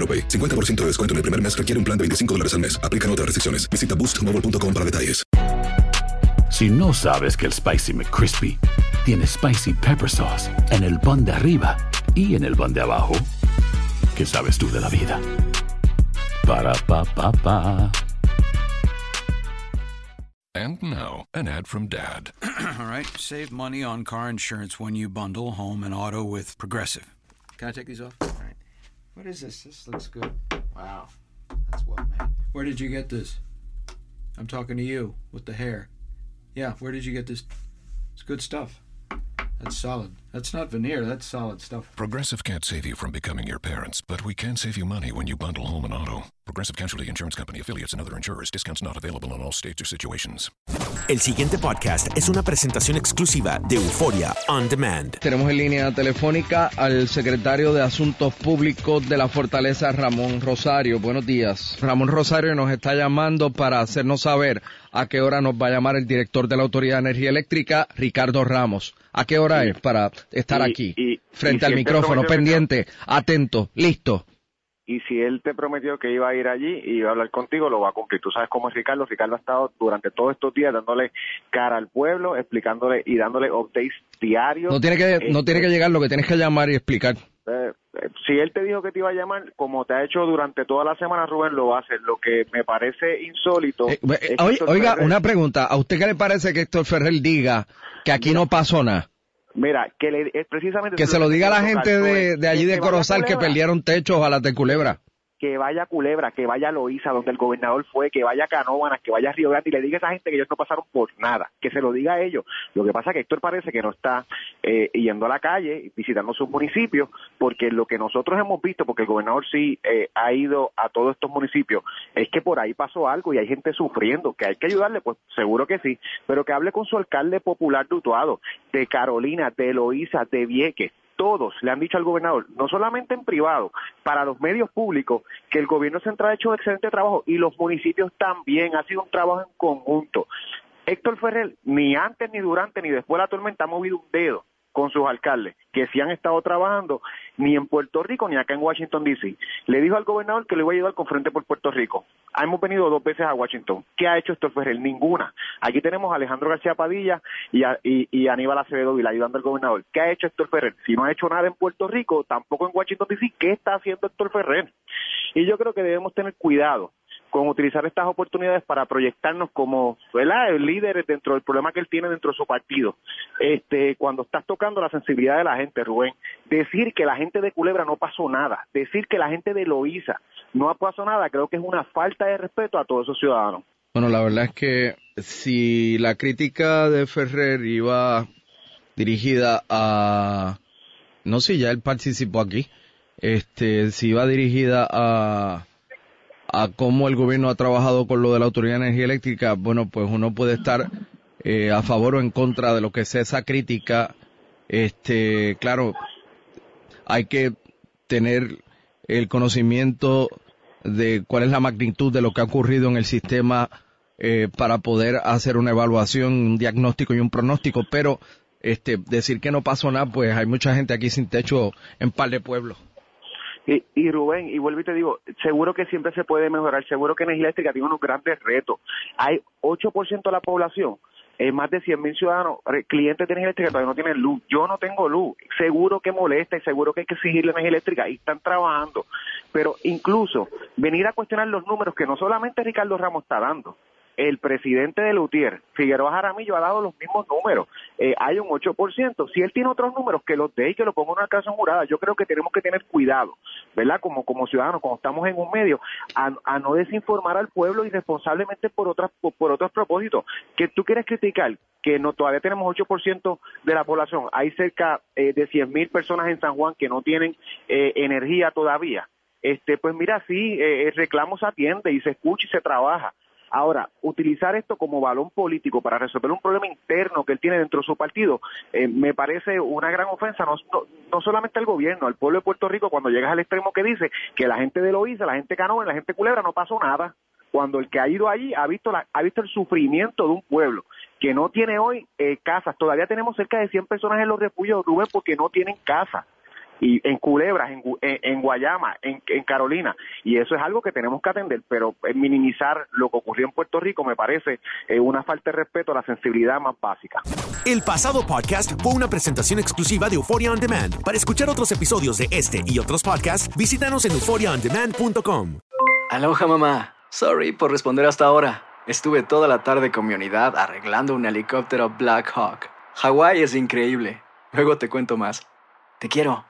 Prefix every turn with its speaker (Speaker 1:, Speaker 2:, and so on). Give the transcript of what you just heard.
Speaker 1: AroPay. 50% de descuento en el primer mes requiere un plan de 25 dólares al mes. Aplican otras restricciones. Visita boostmobile.com para detalles.
Speaker 2: Si no sabes que el Spicy McCrispy tiene Spicy Pepper Sauce en el pan de arriba y en el pan de abajo, ¿qué sabes tú de la vida? Para, pa, pa, pa.
Speaker 3: And now, an ad from Dad.
Speaker 4: All right, save money on car insurance when you bundle home and auto with Progressive. Can I take these off? What is this? This looks good. Wow. That's well made. Where did you get this? I'm talking to you with the hair. Yeah, where did you get this? It's good stuff. That's solid. That's not veneer, that's solid stuff.
Speaker 3: Progressive can't save you from becoming your parents, but we can save you money when you bundle home and auto. Progressive Casualty Insurance Company affiliates and other insurers. Discounts not available in all states or situations.
Speaker 5: El siguiente podcast es una presentación exclusiva de Euforia On Demand.
Speaker 6: Tenemos en línea telefónica al secretario de Asuntos Públicos de la Fortaleza, Ramón Rosario. Buenos días. Ramón Rosario nos está llamando para hacernos saber a qué hora nos va a llamar el director de la Autoridad de Energía Eléctrica, Ricardo Ramos. ¿A qué hora es para estar
Speaker 7: Y-
Speaker 6: aquí?
Speaker 7: y-
Speaker 6: frente
Speaker 7: y
Speaker 6: al
Speaker 7: si
Speaker 6: micrófono,
Speaker 7: que-
Speaker 6: pendiente, atento, listo.
Speaker 7: Y si él te prometió que iba a ir allí y iba a hablar contigo, lo va a cumplir. Tú sabes cómo es Ricardo. Ricardo ha estado durante todos estos días dándole cara al pueblo, explicándole y dándole updates diarios.
Speaker 6: No tiene que, no tiene que llegar, lo que tienes que llamar y explicar.
Speaker 7: Eh, eh, si él te dijo que te iba a llamar, como te ha hecho durante toda la semana, Rubén, lo va a hacer. Lo que me parece insólito.
Speaker 6: Eh, oiga,
Speaker 7: Ferrer-
Speaker 6: una pregunta. ¿A usted qué le parece que Héctor Ferrer diga que aquí no pasó nada?
Speaker 7: Mira, que le, es precisamente.
Speaker 6: Que se lo diga a la gente de, de allí de
Speaker 7: Que
Speaker 6: Corozal que perdieron techos a las de Culebra.
Speaker 7: que vaya a Culebra, que vaya a Loíza, donde el gobernador fue, que vaya a Canóvanas, que vaya a Río Grande y le diga a esa gente que ellos no pasaron por nada, que se lo diga a ellos. Lo que pasa es que Héctor parece que no está eh, yendo a la calle, visitando sus municipios, porque lo que nosotros hemos visto, porque el gobernador sí eh, ha ido a todos estos municipios, es que por ahí pasó algo y hay gente sufriendo, que hay que ayudarle, pues seguro que sí, pero que hable con su alcalde popular de Utuado, de Carolina, de Loíza, de Vieques, todos le han dicho al gobernador, no solamente en privado, para los medios públicos, que el gobierno central ha hecho un excelente trabajo y los municipios también, ha sido un trabajo en conjunto. Héctor Ferrer, ni antes, ni durante, ni después de la tormenta ha movido un dedo con sus alcaldes, que sí han estado trabajando, ni en Puerto Rico ni acá en Washington, D.C. Le dijo al gobernador que le iba a ayudar con Frente por Puerto Rico. Hemos venido dos veces a Washington. ¿Qué ha hecho Héctor Ferrer? Ninguna. Aquí tenemos a Alejandro García Padilla y, a- y, y Aníbal Acevedo Vila ayudando al gobernador. ¿Qué ha hecho Héctor Ferrer? Si no ha hecho nada en Puerto Rico, tampoco en Washington, D.C., ¿qué está haciendo Héctor Ferrer? Y yo creo que debemos tener cuidado con utilizar estas oportunidades para proyectarnos como ¿verdad? líderes dentro del problema que él tiene dentro de su partido. Este, cuando estás tocando la sensibilidad de la gente, Rubén, decir que la gente de Culebra no pasó nada, decir que la gente de Loíza no pasó nada, creo que es una falta de respeto a todos esos ciudadanos.
Speaker 6: Bueno, la verdad es que si la crítica de Ferrer iba dirigida a, no sé, ya él participó aquí, este, si iba dirigida a, a cómo el gobierno ha trabajado con lo de la Autoridad de Energía Eléctrica, bueno, pues uno puede estar eh, a favor o en contra de lo que sea esa crítica. Este, claro, hay que tener el conocimiento de cuál es la magnitud de lo que ha ocurrido en el sistema eh, para poder hacer una evaluación, un diagnóstico y un pronóstico, pero este, decir que no pasó nada, pues hay mucha gente aquí sin techo en par de pueblos.
Speaker 7: Y, y Rubén, y vuelvo y te digo, seguro que siempre se puede mejorar, seguro que energía eléctrica tiene unos grandes retos. Hay 8% de la población eh, más de 100 mil ciudadanos, clientes de energía eléctrica todavía no tienen luz. Yo no tengo luz. Seguro que molesta y seguro que hay que exigirle energía eléctrica y están trabajando. Pero incluso venir a cuestionar los números que no solamente Ricardo Ramos está dando, el presidente de Lutier, Figueroa Jaramillo, ha dado los mismos números. Eh, hay un 8%. Si él tiene otros números, que los dé y que lo ponga en una casa jurada. Yo creo que tenemos que tener cuidado, ¿verdad? Como, ciudadanos, cuando estamos en un medio, a, no desinformar al pueblo irresponsablemente por, otras, por, otros propósitos. Que tú quieres criticar que no todavía tenemos 8% de la población. Hay cerca eh, de 100 mil personas en San Juan que no tienen eh, energía todavía. Este, pues mira, sí, el reclamo se atiende y se escucha y se trabaja Ahora, utilizar esto como balón político para resolver un problema interno que él tiene dentro de su partido, eh, me parece una gran ofensa, no, no, solamente al gobierno, al pueblo de Puerto Rico, cuando llegas al extremo que dice que la gente de Loíza, la gente Canoa, la gente Culebra no pasó nada, cuando el que ha ido allí ha visto, la, ha visto el sufrimiento de un pueblo que no tiene hoy eh, casas. Todavía tenemos cerca de 100 personas en los refugios, Rubén, porque no tienen casa y en Culebras, en, en, Guayama, en, Carolina. Y eso es algo que tenemos que atender, pero minimizar lo que ocurrió en Puerto Rico me parece eh, una falta de respeto a la sensibilidad más básica.
Speaker 5: El pasado podcast fue una presentación exclusiva de Euphoria On Demand. Para escuchar otros episodios de este y otros podcasts, visítanos en euphoriaondemand.com.
Speaker 8: Aloha mamá. Sorry por responder hasta ahora. Estuve toda la tarde con mi unidad arreglando un helicóptero Black Hawk. Hawái es increíble. Luego te cuento más. Te quiero.